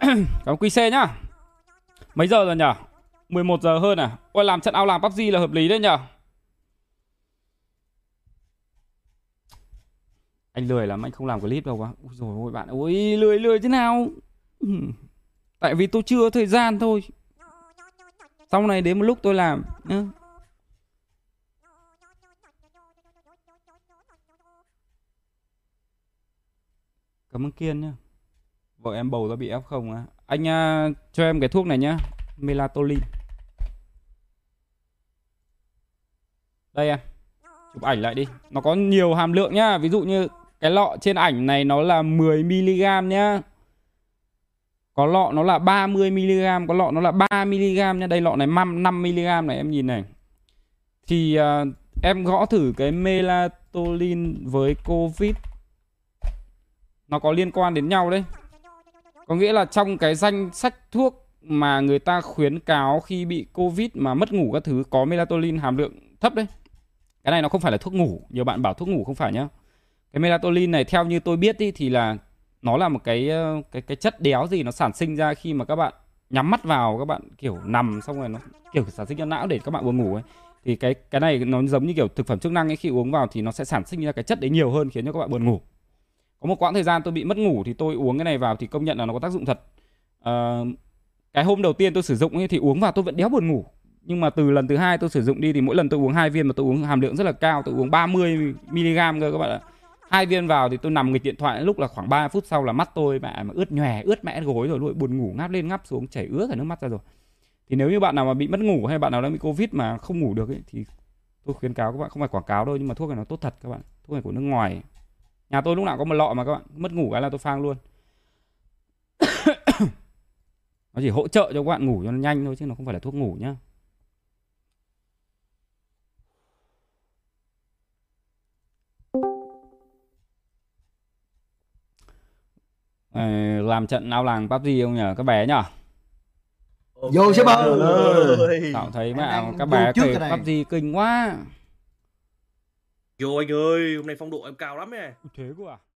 Cảm ơn QC nhá. Mấy giờ rồi nhỉ? 11 giờ hơn à? Ôi làm trận ao làm PUBG là hợp lý đấy nhỉ? Anh lười lắm, anh không làm clip đâu quá. Ui rồi ôi bạn, ôi lười lười thế nào? Tại vì tôi chưa có thời gian thôi. Sau này đến một lúc tôi làm nhá. Cảm ơn Kiên nhá. Vợ em bầu ra bị F0 á. Anh uh, cho em cái thuốc này nhá. Melatonin. Đây em. Chụp ảnh lại đi. Nó có nhiều hàm lượng nhá. Ví dụ như cái lọ trên ảnh này nó là 10mg nhá. Có lọ nó là 30mg, có lọ nó là 3mg nhá. Đây lọ này 5mg này em nhìn này. Thì uh, em gõ thử cái melatonin với Covid nó có liên quan đến nhau đấy. Có nghĩa là trong cái danh sách thuốc mà người ta khuyến cáo khi bị Covid mà mất ngủ các thứ có melatonin hàm lượng thấp đấy. Cái này nó không phải là thuốc ngủ, nhiều bạn bảo thuốc ngủ không phải nhá. Cái melatonin này theo như tôi biết ý, thì là nó là một cái ờ, cái cái chất đéo gì nó sản sinh ra khi mà các bạn nhắm mắt vào các bạn kiểu nằm xong rồi nó kiểu sản sinh ra não để các bạn buồn ngủ ấy thì cái cái này nó giống như kiểu thực phẩm chức năng ấy khi uống vào thì nó sẽ sản sinh ra cái chất đấy nhiều hơn khiến cho các bạn buồn ngủ có một quãng thời gian tôi bị mất ngủ thì tôi uống cái này vào thì công nhận là nó có tác dụng thật. À, cái hôm đầu tiên tôi sử dụng ấy thì uống vào tôi vẫn đéo buồn ngủ. Nhưng mà từ lần thứ hai tôi sử dụng đi thì mỗi lần tôi uống hai viên mà tôi uống hàm lượng rất là cao tôi uống 30 mg cơ các bạn ạ. Hai viên vào thì tôi nằm nghịch điện thoại lúc là khoảng 3 phút sau là mắt tôi mẹ mà ướt nhòe ướt mẹ gối rồi luôn buồn ngủ ngáp lên ngáp xuống chảy ướt cả nước mắt ra rồi. Thì nếu như bạn nào mà bị mất ngủ hay bạn nào đang bị covid mà không ngủ được ấy, thì tôi khuyến cáo các bạn không phải quảng cáo đâu nhưng mà thuốc này nó tốt thật các bạn thuốc này của nước ngoài nhà tôi lúc nào có một lọ mà các bạn mất ngủ cái là tôi phang luôn. Nó chỉ hỗ trợ cho các bạn ngủ cho nó nhanh thôi chứ nó không phải là thuốc ngủ nhá. Ờ, làm trận ao làng PUBG không nhờ các bé nhở Vô sẽ bơ. Tạo thấy mẹ các bé này. PUBG kinh quá Yo anh ơi, hôm nay phong độ em cao lắm nè. Thế cơ à